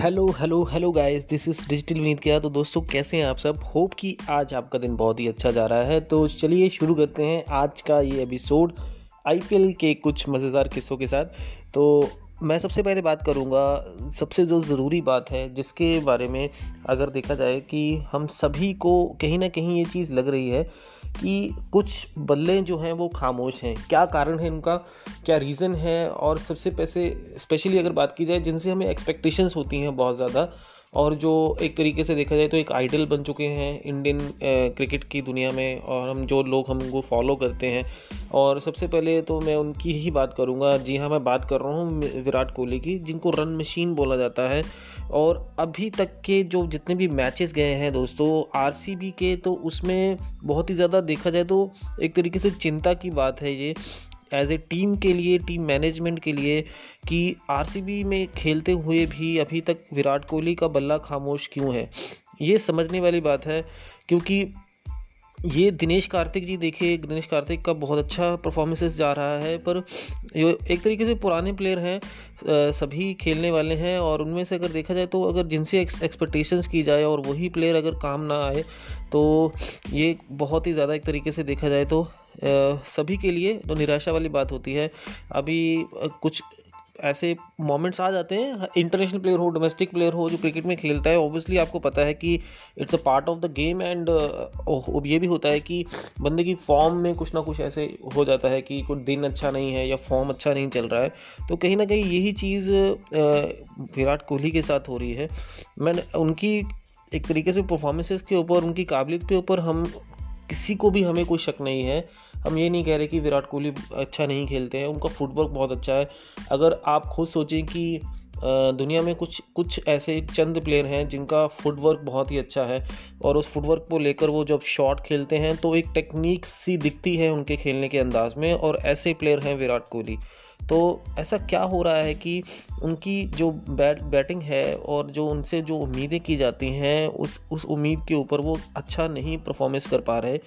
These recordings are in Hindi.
Hello hello hello guys this is digital Vineet किया तो दोस्तों, कैसे हैं आप सब? होप कि आज आपका दिन बहुत ही अच्छा जा रहा है। तो चलिए शुरू करते हैं आज का ये एपिसोड आईपीएल के कुछ मज़ेदार किस्सों के साथ। तो मैं सबसे पहले बात करूँगा, सबसे जो ज़रूरी बात है, जिसके बारे में अगर देखा जाए कि हम सभी को कहीं ना कहीं ये चीज़ लग रही है कि कुछ बल्ले जो हैं वो खामोश हैं। क्या कारण है उनका क्या रीज़न है? और सबसे पैसे स्पेशली अगर बात की जाए, जिनसे हमें एक्सपेक्टेशंस होती हैं बहुत ज़्यादा और जो एक तरीके से देखा जाए तो एक आइडल बन चुके हैं इंडियन क्रिकेट की दुनिया में और हम जो लोग हमको फॉलो करते हैं। और सबसे पहले तो मैं उनकी ही बात करूँगा। जी हाँ मैं बात कर रहा हूँ विराट कोहली की, जिनको रन मशीन बोला जाता है। और अभी तक के जो जितने भी मैचेस गए हैं दोस्तों आरसीबी के तो उसमें बहुत ही ज़्यादा देखा जाए तो एक तरीके से चिंता की बात है ये। एज ए टीम के लिए टीम मैनेजमेंट के लिए कि आरसीबी में खेलते हुए भी अभी तक विराट कोहली का बल्ला खामोश क्यों है? ये समझने वाली बात है, क्योंकि ये दिनेश कार्तिक जी देखिए, दिनेश कार्तिक का बहुत अच्छा परफॉर्मेंसेस जा रहा है, पर ये एक तरीके से पुराने प्लेयर हैं सभी खेलने वाले हैं और उनमें से अगर देखा जाए तो अगर जिनसे एक्सपेक्टेशंस की जाए और वही प्लेयर अगर काम ना आए तो ये बहुत ही ज़्यादा एक तरीके से देखा जाए तो सभी के लिए तो निराशा वाली बात होती है, अभी कुछ ऐसे मोमेंट्स आ जाते हैं इंटरनेशनल प्लेयर हो डोमेस्टिक प्लेयर हो, जो क्रिकेट में खेलता है ऑब्वियसली आपको पता है कि it's a part of the game and ये भी होता है कि बंदे की फॉर्म में कुछ ना कुछ ऐसे हो जाता है कि कुछ दिन अच्छा नहीं है या फॉर्म अच्छा नहीं चल रहा है। तो कहीं ना कहीं यही चीज़ विराट कोहली के साथ हो रही है। मैंने, उनकी एक तरीके से परफॉर्मेंसेस के ऊपर, उनकी काबिलियत के ऊपर हम किसी को भी हमें कोई शक नहीं है। हम ये नहीं कह रहे कि विराट कोहली अच्छा नहीं खेलते हैं, उनका फुटवर्क बहुत अच्छा है। अगर आप खुद सोचें कि दुनिया में कुछ कुछ ऐसे चंद प्लेयर हैं जिनका फुटवर्क बहुत ही अच्छा है और उस फुटवर्क को लेकर वो जब शॉट खेलते हैं तो एक टेक्निक सी दिखती है उनके खेलने के अंदाज में और ऐसे प्लेयर हैं विराट कोहली। तो ऐसा क्या हो रहा है कि उनकी जो बैट, बैटिंग है और जो उनसे जो उम्मीदें की जाती हैं, उस उस उम्मीद के ऊपर वो अच्छा नहीं परफॉर्मेंस कर पा रहे।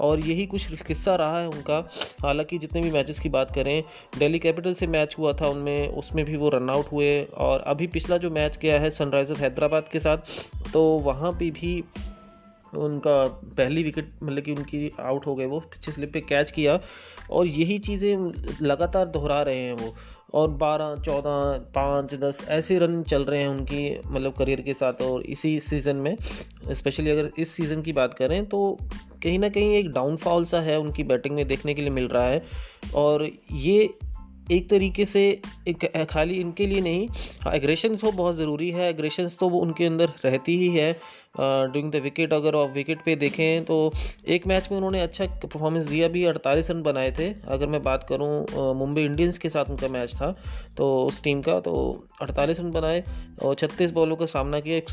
और यही कुछ किस्सा रहा है उनका। हालाँकि जितने भी मैचेस की बात करें दिल्ली कैपिटल से मैच हुआ था उनमें, उसमें भी वो रन आउट हुए। और अभी पिछला जो मैच गया है सनराइज़र हैदराबाद के साथ तो वहाँ पे भी उनका पहली विकेट मतलब कि उनकी आउट हो गए वो पिछले स्लिप पे कैच किया और यही चीज़ें लगातार दोहरा रहे हैं वो। और बारह, चौदह, पाँच, दस, ऐसे रन चल रहे हैं उनकी मतलब करियर के साथ और इसी सीज़न में। स्पेशली अगर इस सीज़न की बात करें तो कहीं ना कहीं एक डाउनफॉल सा है उनकी बैटिंग में देखने के लिए मिल रहा है। और ये एक तरीके से एक खाली इनके लिए नहीं एग्रेशन तो बहुत ज़रूरी है। एग्रेशन तो वो उनके अंदर रहती ही है। डूइंग द विकेट अगर आप विकेट पे देखें तो एक मैच में उन्होंने अच्छा परफॉर्मेंस दिया भी, अड़तालीस रन बनाए थे। अगर मैं बात करूँ मुंबई इंडियंस के साथ उनका मैच था तो उस टीम का तो अड़तालीस रन बनाए और छत्तीस बॉलों का सामना किया। एक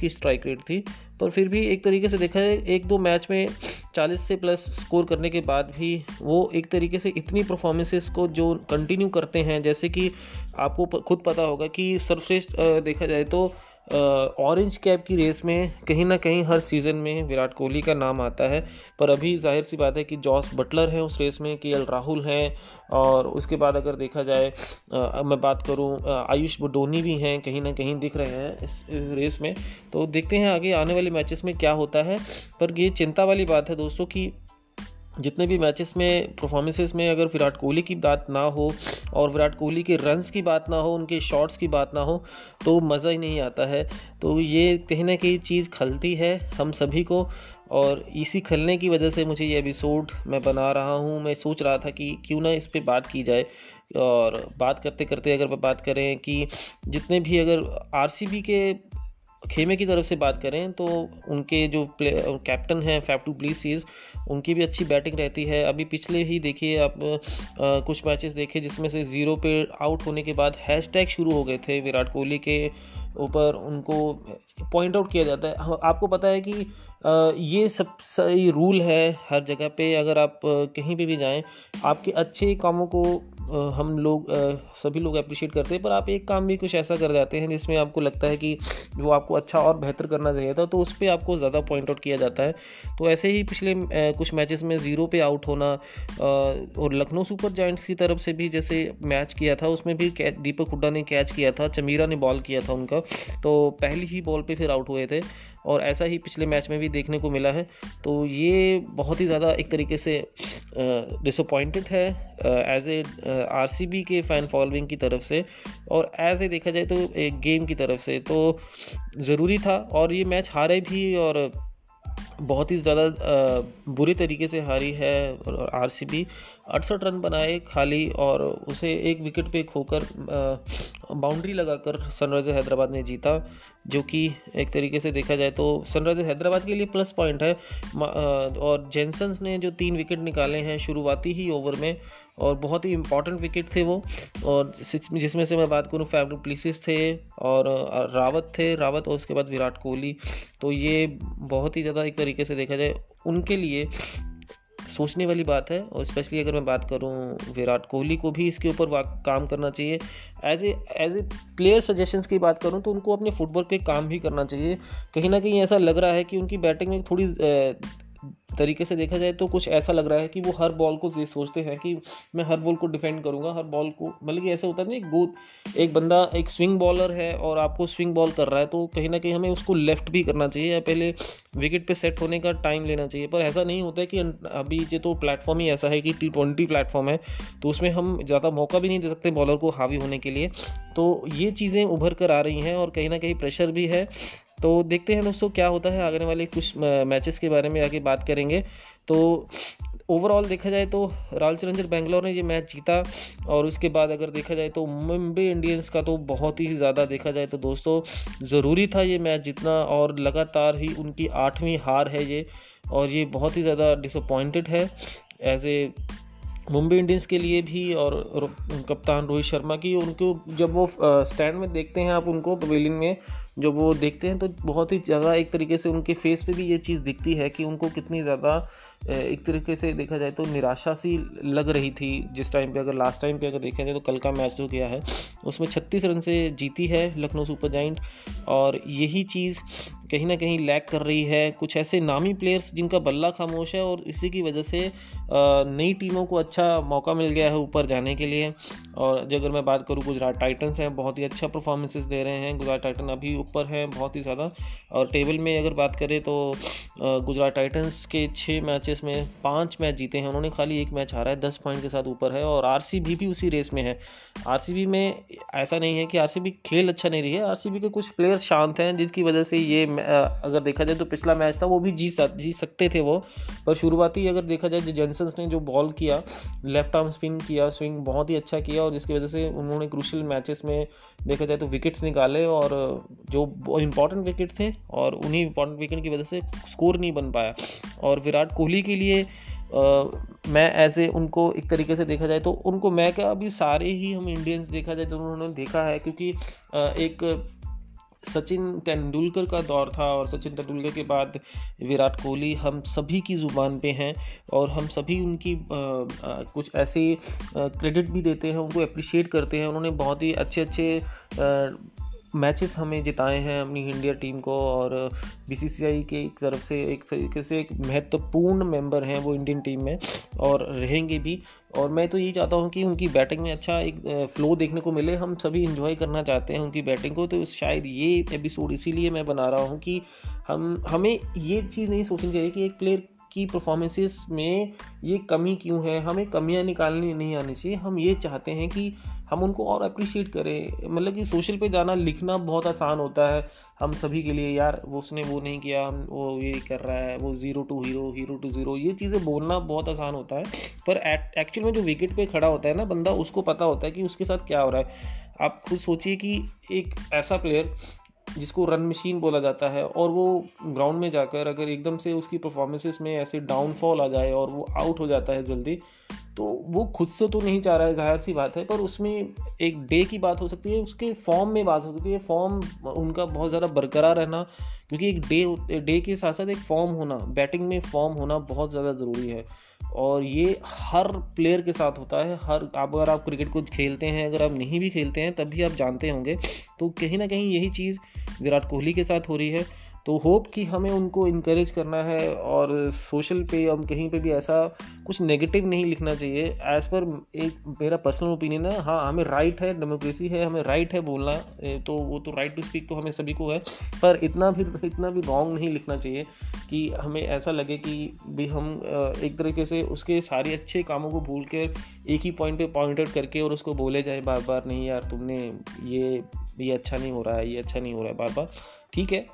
की स्ट्राइक रेट थी। पर फिर भी एक तरीके से देखा जाए, एक दो मैच में 40 से प्लस स्कोर करने के बाद भी वो एक तरीके से इतनी परफॉर्मेंसेस को जो कंटिन्यू करते हैं, जैसे कि आपको खुद पता होगा कि सर्वश्रेष्ठ देखा जाए तो ऑरेंज कैप की रेस में कहीं ना कहीं हर सीज़न में विराट कोहली का नाम आता है। पर अभी ज़ाहिर सी बात है कि जॉस बटलर हैं उस रेस में के एल राहुल हैं और उसके बाद अगर देखा जाए आ, मैं बात करूँ आयुष बडोनी भी हैं कहीं ना कहीं दिख रहे हैं इस रेस में। तो देखते हैं आगे आने वाले मैचेस में क्या होता है। पर ये चिंता वाली बात है दोस्तों कि जितने भी मैचेस में परफॉर्मेंसेस में अगर विराट कोहली की बात ना हो और विराट कोहली के रन्स की बात ना हो, उनके शॉट्स की बात ना हो तो मज़ा ही नहीं आता है। तो ये कहीं ना कहीं चीज़ खलती है हम सभी को और इसी खलने की वजह से मुझे ये एपिसोड मैं बना रहा हूँ। मैं सोच रहा था कि क्यों ना इस पर बात की जाए और बात करते करते अगर बात करें कि जितने भी अगर आरसीबी के खेमे की तरफ़ से बात करें तो उनके जो कैप्टन हैं फैफ टू प्लीसीज उनकी भी अच्छी बैटिंग रहती है। अभी पिछले ही देखिए आप आ, कुछ मैचेस देखे जिसमें से ज़ीरो पे आउट होने के बाद हैशटैग शुरू हो गए थे विराट कोहली के ऊपर उनको पॉइंट आउट किया जाता है आपको पता है कि ये सब सही रूल है हर जगह पे। अगर आप कहीं पे भी जाएँ, आपके अच्छे कामों को हम लोग सभी लोग अप्रिशिएट करते हैं, पर आप एक काम भी कुछ ऐसा कर जाते हैं जिसमें आपको लगता है कि वो आपको अच्छा और बेहतर करना चाहिए था तो उस पर आपको ज़्यादा पॉइंट आउट किया जाता है। तो ऐसे ही पिछले कुछ मैचेस में ज़ीरो पे आउट होना और लखनऊ सुपर जॉइंट्स की तरफ़ से भी जैसे मैच किया था, उसमें भी दीपक हुड्डा ने कैच किया था, चमीरा ने बॉल किया था उनका तो पहली ही बॉल पर फिर आउट हुए थे। और ऐसा ही पिछले मैच में भी देखने को मिला है। तो ये बहुत ही ज़्यादा एक तरीके से डिसअपॉइंटेड है as a R K fan following की तरफ़ से। और एज ए देखा जाए तो एक गेम की तरफ़ से तो ज़रूरी था। और ये मैच हारे भी और बहुत ही ज़्यादा बुरी तरीके से हारी है आर सी बी अड़सठ रन बनाए खाली और उसे एक विकेट पे खोकर बाउंड्री लगाकर सनराइज़र हैदराबाद ने जीता, जो कि एक तरीके से देखा जाए तो सनराइज़र हैदराबाद के लिए प्लस पॉइंट है। और जेंसन्स ने जो तीन विकेट निकाले हैं शुरुआती ही ओवर में और बहुत ही इंपॉर्टेंट विकेट थे वो। और जिसमें से मैं बात करूँ फैब्रो प्लीसिस थे और रावत थे। रावत और उसके बाद विराट कोहली। तो ये बहुत ही ज़्यादा एक तरीके से देखा जाए, उनके लिए सोचने वाली बात है। और स्पेशली अगर मैं बात करूँ, विराट कोहली को भी इसके ऊपर काम करना चाहिए। As a as a player suggestions की बात करूँ तो उनको अपने फुटबॉल पे काम भी करना चाहिए। कहीं ना कहीं ऐसा लग रहा है कि उनकी बैटिंग में थोड़ी तरीके से देखा जाए तो कुछ ऐसा लग रहा है कि वो हर बॉल को ये सोचते हैं कि मैं हर बॉल को डिफेंड करूँगा, हर बॉल को मतलब कि ऐसा होता है ना, एक गोद एक बंदा, एक स्विंग बॉलर है और आपको स्विंग बॉल कर रहा है तो कहीं ना कहीं हमें उसको लेफ़्ट भी करना चाहिए या पहले विकेट पे सेट होने का टाइम लेना चाहिए। पर ऐसा नहीं होता है कि अभी ये तो प्लेटफॉर्म ही ऐसा है कि टी ट्वेंटी प्लेटफॉर्म है तो उसमें हम ज़्यादा मौका भी नहीं दे सकते बॉलर को हावी होने के लिए। तो ये चीज़ें उभर कर आ रही हैं और कहीं ना कहीं प्रेशर भी है। तो देखते हैं दोस्तों क्या होता है आगे वाले कुछ मैचेस के बारे में आगे बात करेंगे। तो ओवरऑल देखा जाए तो रॉयल चैलेंजर बेंगलोर ने ये मैच जीता और उसके बाद अगर देखा जाए तो मुंबई इंडियंस का तो बहुत ही ज़्यादा देखा जाए तो दोस्तों ज़रूरी था ये मैच जीतना और लगातार ही उनकी आठवीं हार है ये और ये बहुत ही ज़्यादा डिसअपॉइंटेड है। एज ए मुंबई इंडियंस के लिए भी और कप्तान रोहित शर्मा की उनको जब वो स्टैंड में देखते हैं आप उनको पवेलियन में जब वो देखते हैं तो बहुत ही ज़्यादा एक तरीके से उनके फेस पे भी ये चीज़ दिखती है कि उनको कितनी ज़्यादा एक तरीके से देखा जाए तो निराशा सी लग रही थी जिस टाइम पे, अगर लास्ट टाइम पे अगर देखा जाए तो कल का मैच जो गया है, उसमें 36 रन से जीती है लखनऊ सुपर जाइंट और यही चीज़ कहीं ना कहीं लैक कर रही है। कुछ ऐसे नामी प्लेयर्स जिनका बल्ला खामोश है और इसी की वजह से नई टीमों को अच्छा मौका मिल गया है ऊपर जाने के लिए। और अगर मैं बात करूँ, गुजरात टाइटन्स हैं, बहुत ही अच्छा परफॉर्मेंसेस दे रहे हैं। गुजरात टाइटन अभी ऊपर हैं, बहुत ही ज़्यादा। और टेबल में अगर बात करें तो गुजरात टाइटन्स के छः मैचेस में पाँच मैच जीते हैं। उन्होंने खाली एक मैच हारा है, दस पॉइंट के साथ ऊपर है और आरसीबी भी उसी रेस में है। आरसीबी में ऐसा नहीं है कि आरसीबी खेल अच्छा नहीं रही है। आरसीबी के कुछ प्लेयर शांत हैं, जिसकी वजह से ये अगर देखा जाए तो पिछला मैच था, वो भी जीत जीत सकते थे वो। पर शुरुआती अगर देखा जाए जो जेंसन्स ने जो बॉल किया लेफ़्ट आर्म स्पिन किया स्विंग बहुत ही अच्छा किया और जिसकी वजह से उन्होंने क्रूशल मैचेस में देखा जाए तो विकेट्स निकाले और जो इंपॉर्टेंट विकेट थे और उन्हीं इंपॉर्टेंट विकेट की वजह से स्कोर नहीं बन पाया। और विराट कोहली के लिए आ, मैं ऐसे उनको एक तरीके से देखा जाए तो उनको मैं क्या अभी सारे ही हम इंडियंस देखा जाए तो उन्होंने देखा है क्योंकि आ, एक सचिन तेंदुलकर का दौर था और सचिन तेंदुलकर के बाद विराट कोहली हम सभी की ज़ुबान पे हैं और हम सभी उनकी आ, आ, कुछ ऐसे क्रेडिट भी देते हैं उनको अप्रिशिएट करते हैं। उन्होंने बहुत ही अच्छे अच्छे मैचेस हमें जिताए हैं अपनी इंडिया टीम को और बीसीसीआई के एक तरफ़ से एक तरीके से एक महत्वपूर्ण मेंबर हैं वो इंडियन टीम में और रहेंगे भी। और मैं तो यही चाहता हूँ कि उनकी बैटिंग में अच्छा एक फ्लो देखने को मिले। हम सभी इंजॉय करना चाहते हैं उनकी बैटिंग को तो शायद ये एपिसोड इसीलिए मैं बना रहा हूँ कि हम, हमें ये चीज़ नहीं सोचनी चाहिए कि एक प्लेयर की परफॉर्मेंसेस में ये कमी क्यों है? हमें कमियाँ निकालनी नहीं आनी चाहिए। हम ये चाहते हैं कि हम उनको और अप्रिशिएट करें। मतलब कि सोशल पे जाना लिखना बहुत आसान होता है। हम सभी के लिए, यार, वो उसने वो नहीं किया, हम वो ये कर रहा है, वो zero to hero hero to zero ये चीज़ें बोलना बहुत आसान होता है। पर एक्चुअल में जो विकेट पे खड़ा होता है ना बंदा, उसको पता होता है कि उसके साथ क्या हो रहा है। आप खुद सोचिए कि एक ऐसा प्लेयर जिसको रन मशीन बोला जाता है और वो ग्राउंड में जाकर अगर एकदम से उसकी परफॉर्मेंसेस में ऐसे डाउनफॉल आ जाए और वो आउट हो जाता है जल्दी तो वो खुद से तो नहीं चाह रहा है, ज़ाहिर सी बात है, पर उसमें एक डे की बात हो सकती है, उसके फॉर्म में बात हो सकती है फॉर्म उनका बहुत ज़्यादा बरकरार रहना, क्योंकि एक डे डे के साथ साथ एक फॉर्म होना बैटिंग में फॉर्म होना बहुत ज़्यादा ज़रूरी है। और ये हर प्लेयर के साथ होता है। हर, आप अगर आप क्रिकेट को खेलते हैं, अगर आप नहीं भी खेलते हैं, तब भी आप जानते होंगे। तो कहीं ना कहीं यही चीज़ विराट कोहली के साथ हो रही है। तो होप कि हमें उनको इनक्रेज करना है और सोशल पे हम कहीं पे भी ऐसा कुछ नेगेटिव नहीं लिखना चाहिए। एज़ पर एक मेरा पर्सनल ओपिनियन है हाँ हमें राइट है डेमोक्रेसी है, हमें राइट है बोलना तो वो तो राइट टू स्पीक तो हमें सभी को है, पर इतना भी इतना भी रॉन्ग नहीं लिखना चाहिए कि हमें ऐसा लगे कि भी हम एक तरीके से उसके सारे अच्छे कामों को भूल कर एक ही पॉइंट पे पॉइंट आउट करके और उसको बोले जाए बार बार नहीं यार, तुमने ये ये अच्छा नहीं हो रहा है, ये अच्छा नहीं हो रहा है बार बार ठीक है?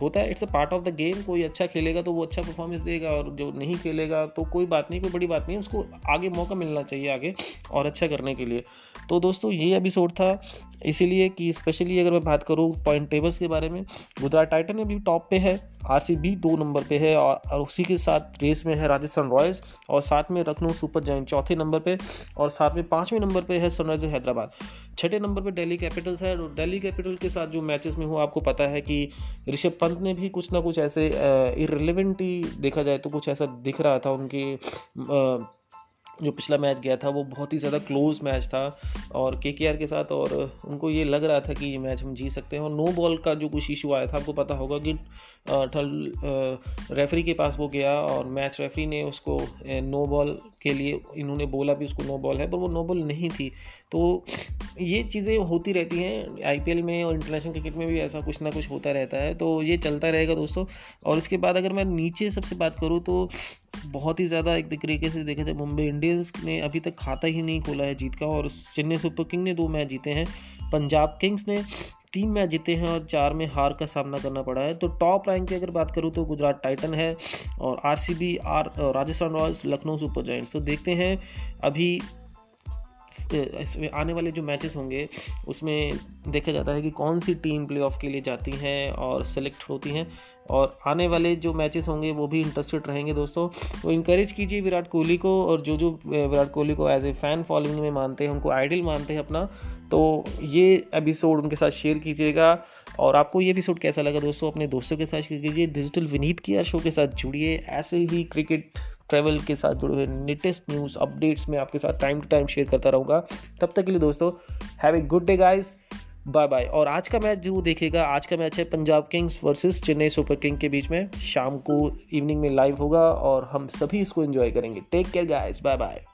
होता है it's a part of the game कोई अच्छा खेलेगा तो वो अच्छा परफॉर्मेंस देगा और जो नहीं खेलेगा तो कोई बात नहीं, कोई बड़ी बात नहीं, उसको आगे मौका मिलना चाहिए आगे और अच्छा करने के लिए। तो दोस्तों, ये एपिसोड था। इसीलिए कि स्पेशली अगर मैं बात करूँ पॉइंट टेबल्स के बारे में, गुजरात टाइटन अभी टॉप पे है आरसीबी दो नंबर पे है, और उसी के साथ रेस में है राजस्थान रॉयल्स और साथ में लखनऊ सुपर जॉइंट चौथे नंबर पे, और साथ में पाँचवें नंबर पे है सनराइजर हैदराबाद छठे नंबर पे दिल्ली कैपिटल्स है, और दिल्ली कैपिटल के साथ जो मैचेस में हुआ आपको पता है कि ऋषभ पंत ने भी कुछ ना कुछ ऐसे इरेलीवेंट ही देखा जाए तो कुछ ऐसा दिख रहा था उनकी जो पिछला मैच गया था, वो बहुत ही ज़्यादा क्लोज मैच था और के के आर के साथ और उनको ये लग रहा था कि ये मैच हम जीत सकते हैं और नो बॉल का जो कुछ इशू आया था, आपको पता होगा कि ठल रेफरी के पास वो गया और मैच रेफरी ने उसको नो बॉल के लिए, इन्होंने बोला भी उसको नो बॉल है, पर वो नो बॉल नहीं थी। तो ये चीज़ें होती रहती हैं आईपीएल में और इंटरनेशनल क्रिकेट में भी ऐसा कुछ ना कुछ होता रहता है तो ये चलता रहेगा दोस्तों। और इसके बाद अगर मैं नीचे सबसे बात करूँ तो बहुत ही ज़्यादा एक तरीके से देखा जाए, मुंबई इंडियंस ने अभी तक खाता ही नहीं खोला है जीत का और चेन्नई सुपर किंग ने दो मैच जीते हैं। पंजाब किंग्स ने तीन मैच जीते हैं और चार में हार का सामना करना पड़ा है। तो टॉप रैंक की अगर बात करूँ तो गुजरात टाइटन है और R R, Rajasthan Royals Lucknow super giants तो देखते हैं अभी इसमें आने वाले जो मैचेस होंगे, उसमें देखा जाता है कि कौन सी टीम प्लेऑफ के लिए जाती हैं और सेलेक्ट होती हैं। और आने वाले जो मैचेस होंगे, वो भी इंटरेस्टेड रहेंगे दोस्तों। तो इनक्रेज कीजिए विराट कोहली को और जो जो विराट कोहली को एज ए फ़ैन फॉलोइंग में मानते हैं, उनको आइडल मानते हैं अपना। तो ये एपिसोड उनके साथ शेयर कीजिएगा। और आपको ये एपिसोड कैसा लगा दोस्तों? अपने दोस्तों के साथ शेयर कीजिए। डिजिटल विनीत किया शो के साथ जुड़िए। ऐसे ही क्रिकेट ट्रैवल के साथ जुड़े हुए लेटेस्ट न्यूज़ अपडेट्स में आपके साथ टाइम टू टाइम शेयर करता रहूँगा। तब तक के लिए दोस्तों have a good day guys bye bye और आज का मैच ज़रूर देखेगा आज का मैच है Punjab kings versus Chennai super king के बीच में। शाम को इवनिंग में लाइव होगा और हम सभी इसको एंजॉय करेंगे। Take care guys bye bye